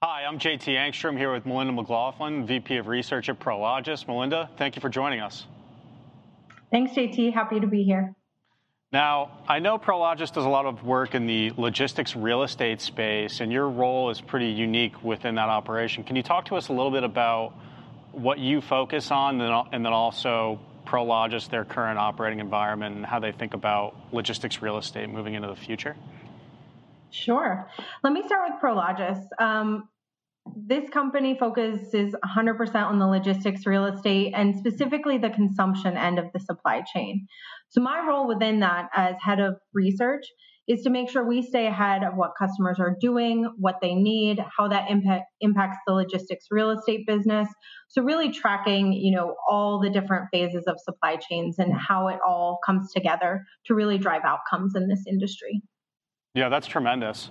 Hi, I'm JT Engstrom here with Melinda McLaughlin, VP of Research at Prologis. Melinda, thank you for joining us. Thanks, JT. Happy to be here. Now, I know Prologis does a lot of work in the logistics real estate space, and your role is pretty unique within that operation. Can you talk to us a little bit about what you focus on, and then also Prologis, their current operating environment, and how they think about logistics real estate moving into the future? Sure. Let me start with Prologis. Um, this company focuses 100% on the logistics real estate and specifically the consumption end of the supply chain. So, my role within that as head of research is to make sure we stay ahead of what customers are doing, what they need, how that impact, impacts the logistics real estate business. So really tracking, you know, all the different phases of supply chains and how it all comes together to really drive outcomes in this industry. Yeah, that's tremendous.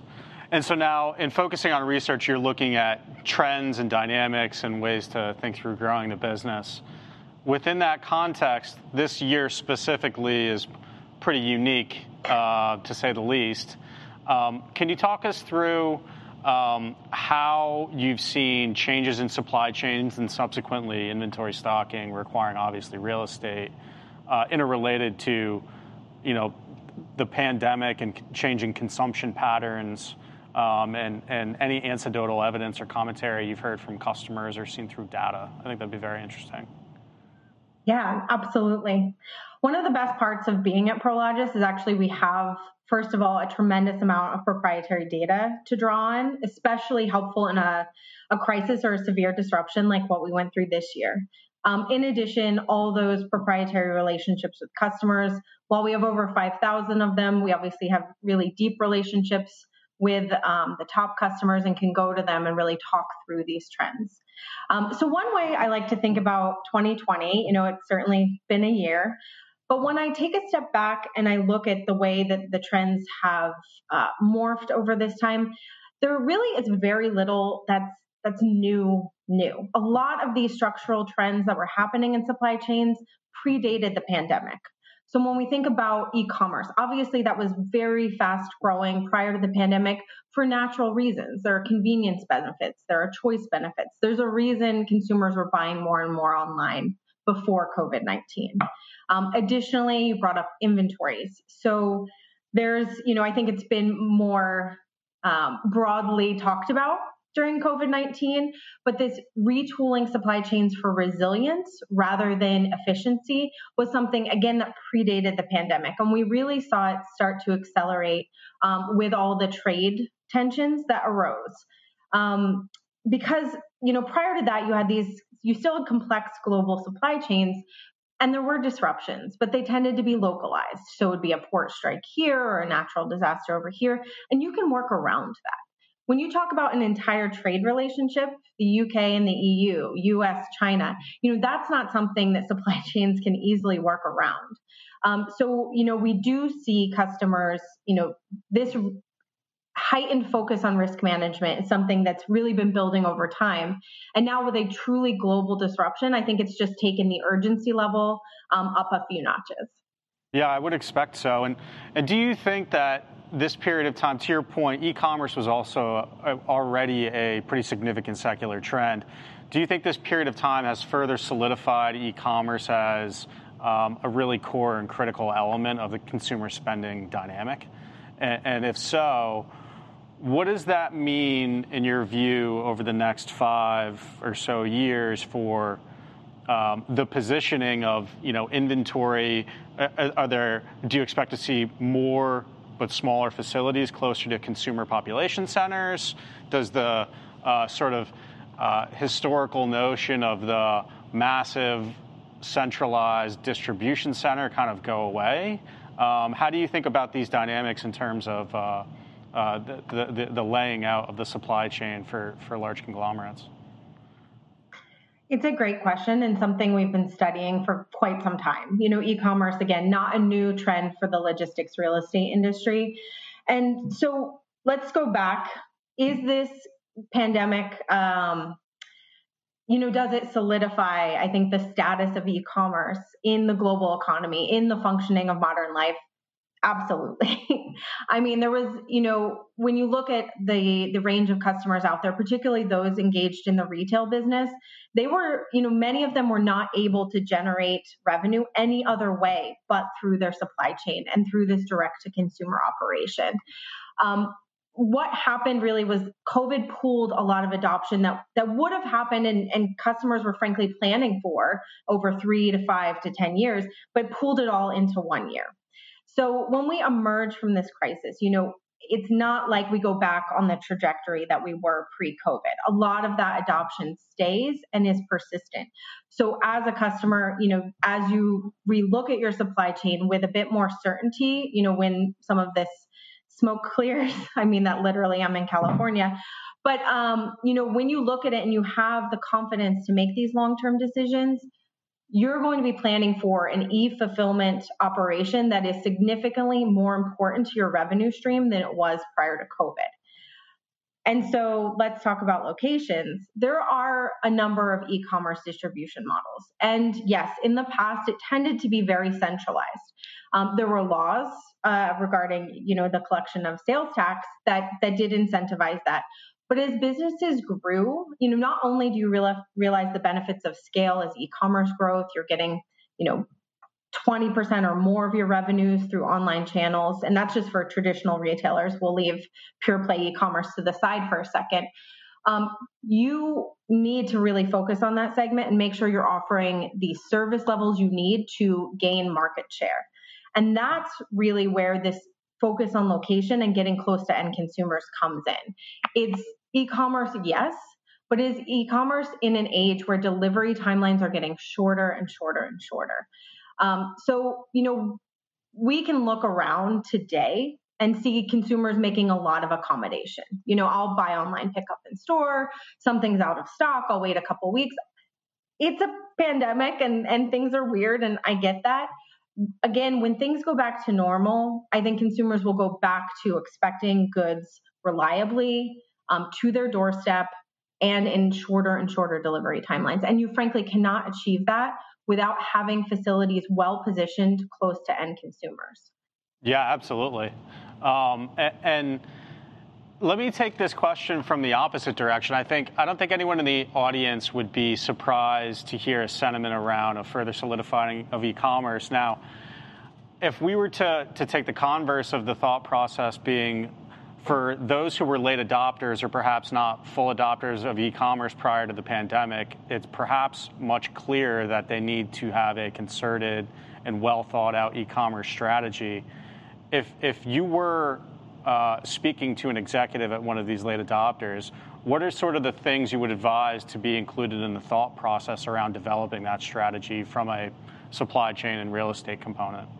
And so now, in focusing on research, you're looking at trends and dynamics and ways to think through growing the business. Within that context, this year specifically is pretty unique, uh, to say the least. Um, can you talk us through um, how you've seen changes in supply chains and subsequently inventory stocking, requiring obviously real estate, uh, interrelated to, you know, the pandemic and changing consumption patterns? um, and, and any anecdotal evidence or commentary you've heard from customers or seen through data. I think that'd be very interesting. Yeah, absolutely. One of the best parts of being at Prologis is actually we have, first of all, a tremendous amount of proprietary data to draw on, especially helpful in a, a crisis or a severe disruption like what we went through this year. Um, in addition, all those proprietary relationships with customers, while we have over 5,000 of them, we obviously have really deep relationships with um, the top customers and can go to them and really talk through these trends. Um, so, one way I like to think about 2020, you know, it's certainly been a year, but when I take a step back and I look at the way that the trends have uh, morphed over this time, there really is very little that's that's new new. A lot of these structural trends that were happening in supply chains predated the pandemic. So when we think about e-commerce, obviously that was very fast growing prior to the pandemic for natural reasons. There are convenience benefits, there are choice benefits. There's a reason consumers were buying more and more online before COVID 19. Um, additionally, you brought up inventories. So there's, you know, I think it's been more um, broadly talked about during COVID 19, but this retooling supply chains for resilience rather than efficiency was something, again, that predated the pandemic. And we really saw it start to accelerate um, with all the trade tensions that arose. Um, because, you know, prior to that, you had these, you still had complex global supply chains, and there were disruptions, but they tended to be localized. So it would be a port strike here or a natural disaster over here, and you can work around that. When you talk about an entire trade relationship, the UK and the EU, US, China, you know, that's not something that supply chains can easily work around. Um, so, you know, we do see customers, you know, this heightened focus on risk management is something that's really been building over time. And now with a truly global disruption, I think it's just taken the urgency level um, up a few notches. Yeah, I would expect so. And and do you think that this period of time, to your point, e-commerce was also already a pretty significant secular trend. Do you think this period of time has further solidified e-commerce as um, a really core and critical element of the consumer spending dynamic? And, and if so, what does that mean in your view over the next five or so years for um, the positioning of you know inventory? Are there? Do you expect to see more but smaller facilities closer to consumer population centers? Does the uh, sort of uh, historical notion of the massive centralized distribution center kind of go away? Um, how do you think about these dynamics in terms of uh, uh the, the, the laying out of the supply chain for, for large conglomerates? It's a great question and something we've been studying for quite some time. You know, e commerce, again, not a new trend for the logistics real estate industry. And so let's go back. Is this pandemic, um, you know, does it solidify, I think, the status of e commerce in the global economy, in the functioning of modern life? Absolutely. I mean, there was, you know, when you look at the the range of customers out there, particularly those engaged in the retail business, they were, you know, many of them were not able to generate revenue any other way but through their supply chain and through this direct to consumer operation. Um, what happened really was COVID pulled a lot of adoption that, that would have happened and, and customers were frankly planning for over three to five to 10 years, but pulled it all into one year. So when we emerge from this crisis, you know, it's not like we go back on the trajectory that we were pre COVID. A lot of that adoption stays and is persistent. So, as a customer, you know, as you relook at your supply chain with a bit more certainty, you know, when some of this smoke clears. I mean that literally. I'm in California. But um, you know, when you look at it and you have the confidence to make these long-term decisions, you're going to be planning for an e-fulfillment operation that is significantly more important to your revenue stream than it was prior to COVID. And so let's talk about locations. There are a number of e commerce distribution models. And yes, in the past, it tended to be very centralized. Um, there were laws uh, regarding, you know, the collection of sales tax that that did incentivize that. But as businesses grew, you know, not only do you realize, the benefits of scale as e-commerce growth, you're getting, you know, 20% or more of your revenues through online channels. And that's just for traditional retailers. We'll leave pure play e commerce to the side for a second. Um, you need to really focus on that segment and make sure you're offering the service levels you need to gain market share. And that's really where this focus on location and getting close to end consumers comes in. It's e commerce, yes, but is e commerce in an age where delivery timelines are getting shorter and shorter and shorter? Um, so, you know, we can look around today and see consumers making a lot of accommodation. You know, I'll buy online, pick up in store, something's out of stock, I'll wait a couple weeks. It's a pandemic and, and things are weird, and I get that. Again, when things go back to normal, I think consumers will go back to expecting goods reliably um, to their doorstep and in shorter and shorter delivery timelines. And you frankly cannot achieve that without having facilities well positioned close to end consumers. Yeah, absolutely. Um, and, and let me take this question from the opposite direction. I think I don't think anyone in the audience would be surprised to hear a sentiment around a further solidifying of e-commerce. Now, if we were to, to take the converse of the thought process being for those who were late adopters or perhaps not full adopters of e-commerce prior to the pandemic, it's perhaps much clearer that they need to have a concerted and well thought out e-commerce strategy. If if you were uh, speaking to an executive at one of these late adopters, what are sort of the things you would advise to be included in the thought process around developing that strategy from a supply chain and real estate component?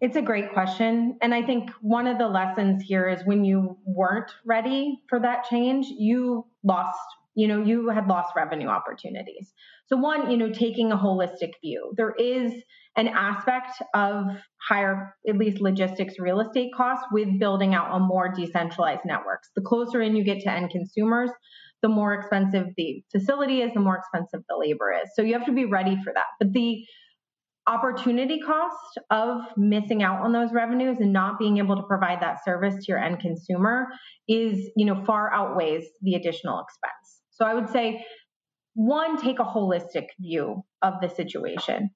It's a great question. And I think one of the lessons here is when you weren't ready for that change, you lost, you know, you had lost revenue opportunities. So, one, you know, taking a holistic view. There is an aspect of higher, at least logistics real estate costs with building out a more decentralized networks. The closer in you get to end consumers, the more expensive the facility is, the more expensive the labor is. So you have to be ready for that. But the opportunity cost of missing out on those revenues and not being able to provide that service to your end consumer is, you know, far outweighs the additional expense. So I would say one, take a holistic view of the situation.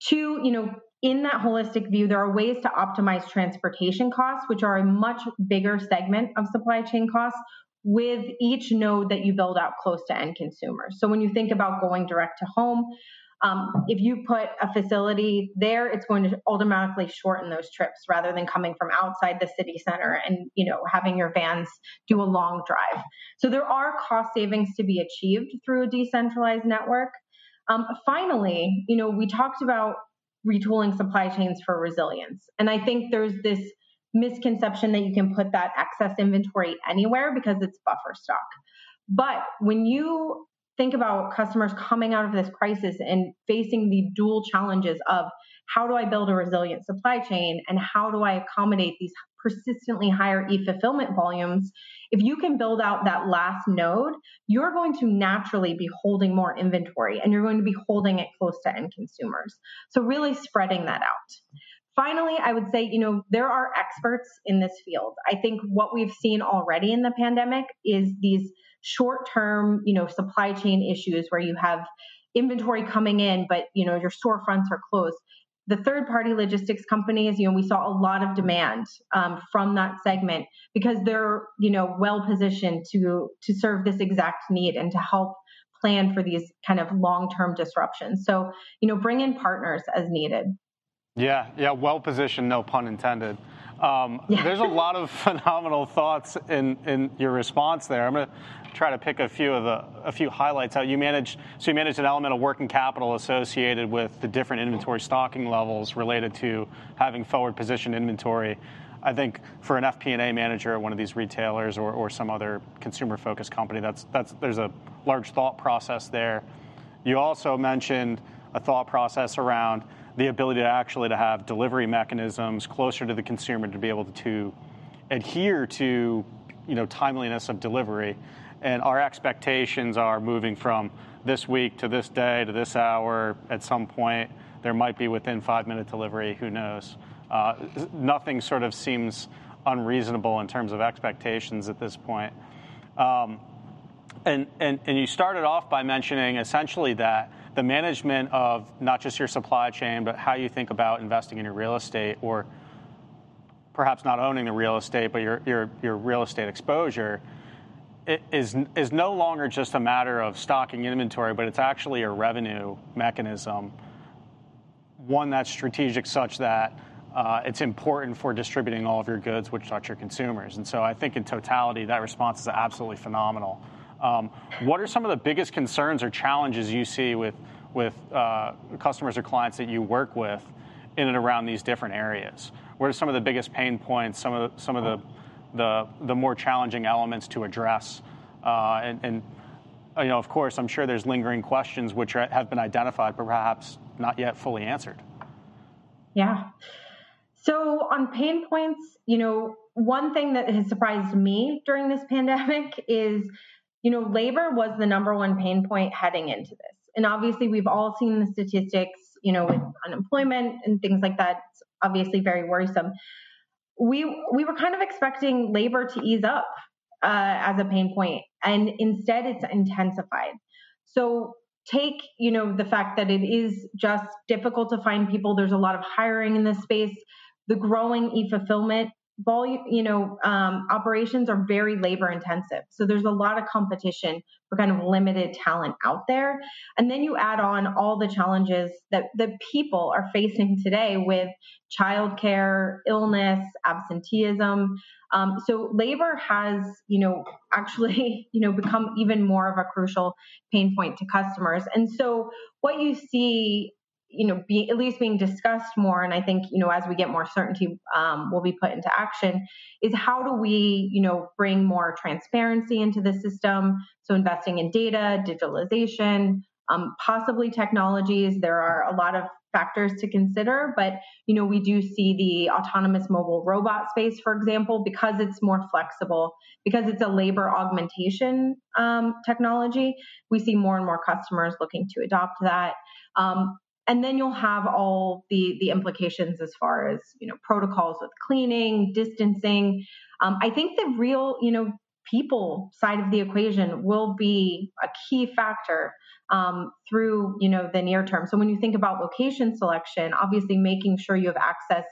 Two, you know, in that holistic view, there are ways to optimize transportation costs, which are a much bigger segment of supply chain costs with each node that you build out close to end consumers. So when you think about going direct to home, um, if you put a facility there, it's going to automatically shorten those trips rather than coming from outside the city center and you know having your vans do a long drive. So there are cost savings to be achieved through a decentralized network. Um, finally, you know we talked about retooling supply chains for resilience, and I think there's this misconception that you can put that excess inventory anywhere because it's buffer stock. But when you think about customers coming out of this crisis and facing the dual challenges of how do I build a resilient supply chain and how do I accommodate these persistently higher e fulfillment volumes, if you can build out that last node, you're going to naturally be holding more inventory and you're going to be holding it close to end consumers. So, really spreading that out. finally, I would say, you know, there are experts in this field. I think what we've seen already in the pandemic is these short term, you know, supply chain issues where you have inventory coming in, but, you know, your storefronts are closed. The third party logistics companies, you know, we saw a lot of demand um, from that segment because they're, you know, well positioned to to serve this exact need and to help plan for these kind of long term disruptions. So, you know, bring in partners as needed. Yeah, yeah, well positioned, no pun intended. Um, yeah. there's a lot of phenomenal thoughts in, in your response there. I'm going to try to pick a few of the a few highlights out. You managed so you managed an element of working capital associated with the different inventory stocking levels related to having forward position inventory. I think for an FP&A manager at one of these retailers or, or some other consumer focused company, that's that's there's a large thought process there. You also mentioned a thought process around the ability to actually to have delivery mechanisms closer to the consumer to be able to adhere to you know timeliness of delivery. And our expectations are moving from this week to this day to this hour at some point there might be within five minute delivery who knows? Uh, nothing sort of seems unreasonable in terms of expectations at this point. Um, and, and, and you started off by mentioning essentially that the management of not just your supply chain, but how you think about investing in your real estate or perhaps not owning the real estate, but your, your, your real estate exposure is, is no longer just a matter of stocking inventory, but it's actually a revenue mechanism, one that's strategic such that uh, it's important for distributing all of your goods, which touch your consumers. And so I think in totality, that response is absolutely phenomenal. Um, what are some of the biggest concerns or challenges you see with with uh, customers or clients that you work with in and around these different areas? What are some of the biggest pain points? Some of the, some of the the, the more challenging elements to address? Uh, and, and you know, of course, I'm sure there's lingering questions which are, have been identified, but perhaps not yet fully answered. Yeah. So on pain points, you know, one thing that has surprised me during this pandemic is you know, labor was the number one pain point heading into this. And obviously, we've all seen the statistics, you know, with unemployment and things like that. It's obviously very worrisome. We we were kind of expecting labor to ease up uh, as a pain point, and instead, it's intensified. So take you know the fact that it is just difficult to find people. There's a lot of hiring in this space. The growing e-fulfillment volume, you know, um, operations are very labor intensive. So there's a lot of competition for kind of limited talent out there. And then you add on all the challenges that the people are facing today with childcare, illness, absenteeism. Um, so labor has, you know, actually, you know, become even more of a crucial pain point to customers. And so what you see you know, be, at least being discussed more, and I think, you know, as we get more certainty, um, will be put into action, is how do we, you know, bring more transparency into the system? So investing in data, digitalization, um, possibly technologies. There are a lot of factors to consider, but you know, we do see the autonomous mobile robot space, for example, because it's more flexible, because it's a labor augmentation um, technology. We see more and more customers looking to adopt that. Um, and then you'll have all the the implications as far as you know protocols with cleaning distancing. Um, i think the real you know people side of the equation will be a key factor um, through you know the near term. So when you think about location selection obviously making sure you have access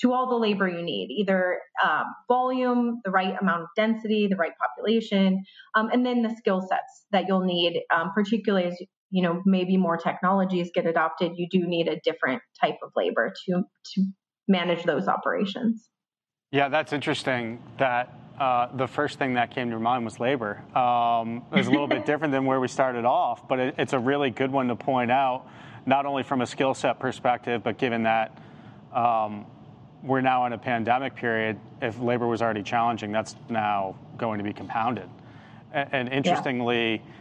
to all the labor you need either uh, volume the right amount of density the right population um, and then the skill sets that you'll need um, particularly as you know maybe more technologies get adopted you do need a different type of labor to to manage those operations. Yeah that's interesting that uh, the first thing that came to mind was labor. Um, it was a little bit different than where we started off but it, it's a really good one to point out not only from a skill set perspective but given that um, we're now in a pandemic period if labor was already challenging that's now going to be compounded. And, and interestingly yeah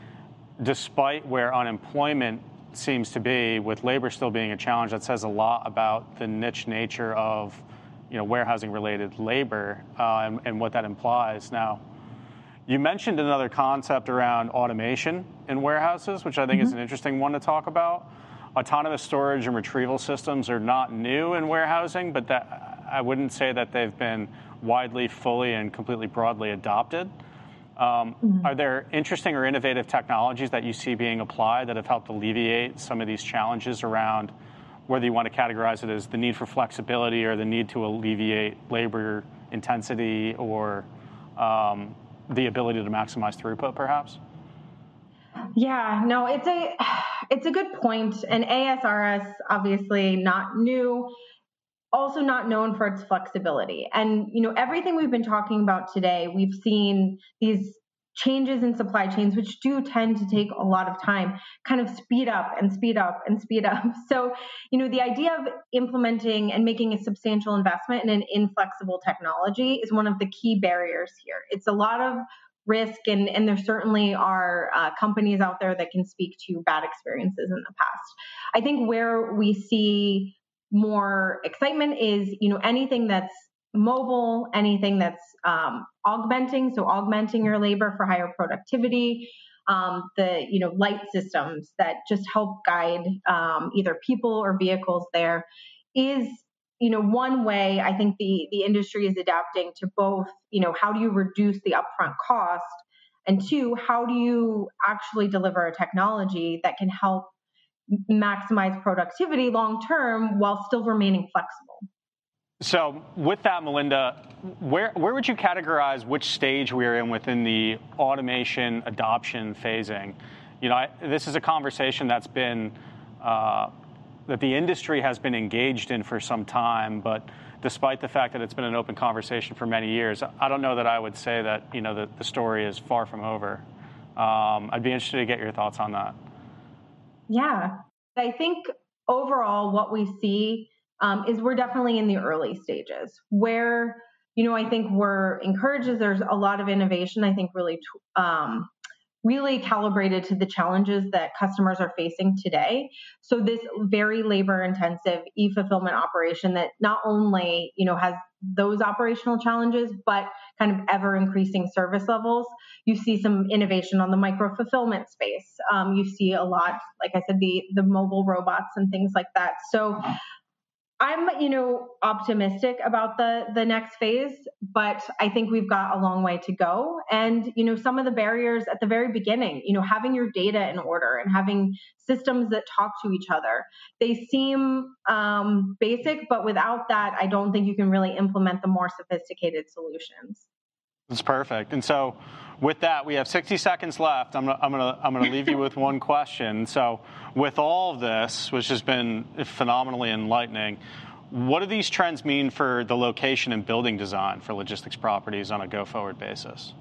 despite where unemployment seems to be, with labor still being a challenge, that says a lot about the niche nature of you know, warehousing related labor uh, and, and, what that implies. Now, you mentioned another concept around automation in warehouses, which I think mm-hmm. is an interesting one to talk about. autonomous storage and retrieval systems are not new in warehousing, but that, I wouldn't say that they've been widely, fully, and completely broadly adopted. Um, mm-hmm. Are there interesting or innovative technologies that you see being applied that have helped alleviate some of these challenges around whether you want to categorize it as the need for flexibility or the need to alleviate labor intensity or um, the ability to maximize throughput, perhaps? Yeah, no, it's a it's a good point. And ASRS obviously not new also not known for its flexibility. And you know, everything we've been talking about today, we've seen these changes in supply chains which do tend to take a lot of time kind of speed up and speed up and speed up. So, you know, the idea of implementing and making a substantial investment in an inflexible technology is one of the key barriers here. It's a lot of risk and, and there certainly are uh, companies out there that can speak to bad experiences in the past i think where we see more excitement is you know anything that's mobile, anything that's um, augmenting, so augmenting your labor for higher productivity. Um, the you know light systems that just help guide um, either people or vehicles there is you know one way I think the the industry is adapting to both you know how do you reduce the upfront cost and two how do you actually deliver a technology that can help maximize productivity long term while still remaining flexible. So, with that, Melinda, where, where would you categorize which stage we are in within the automation adoption phasing? You know, I, this is a conversation that's been uh, that the industry has been engaged in for some time, but despite the fact that it's been an open conversation for many years, I don't know that I would say that you know the, the story is far from over. Um, I'd be interested to get your thoughts on that. Yeah. I think overall, what we see um, is we're definitely in the early stages where, you know, I think we're encouraged as there's a lot of innovation, I think really, um, really calibrated to the challenges that customers are facing today. So this very labor intensive e-fulfillment operation that not only, you know, has those operational challenges, but kind of ever increasing service levels. You see some innovation on the micro fulfillment space. Um, you see a lot, like I said, the the mobile robots and things like that. So I'm, you know, optimistic about the the next phase, but I think we've got a long way to go. And you know, some of the barriers at the very beginning, you know, having your data in order and having systems that talk to each other, they seem um, basic, but without that, I don't think you can really implement the more sophisticated solutions. That's perfect. And so, with that, we have 60 seconds left. I'm I'm gonna, I'm gonna leave you with one question. So, with all of this, which has been phenomenally enlightening, what do these trends mean for the location and building design for logistics properties on a go-forward basis?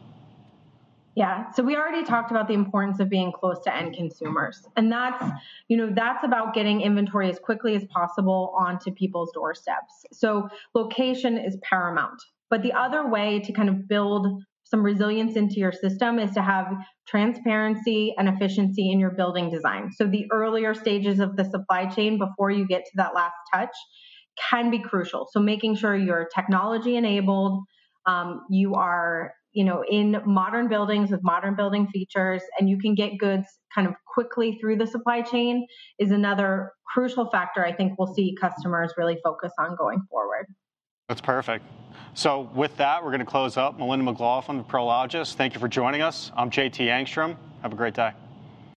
Yeah, so we already talked about the importance of being close to end consumers. And that's, you know, that's about getting inventory as quickly as possible onto people's doorsteps. So location is paramount. But the other way to kind of build some resilience into your system is to have transparency and efficiency in your building design. So the earlier stages of the supply chain before you get to that last touch can be crucial. So making sure you're technology enabled, um, you are you know in modern buildings with modern building features and you can get goods kind of quickly through the supply chain is another crucial factor i think we'll see customers really focus on going forward that's perfect so with that, we're going to close up. Melinda McLaughlin of Prologis, thank you for joining us. I'm JT Engstrom. Have a great day.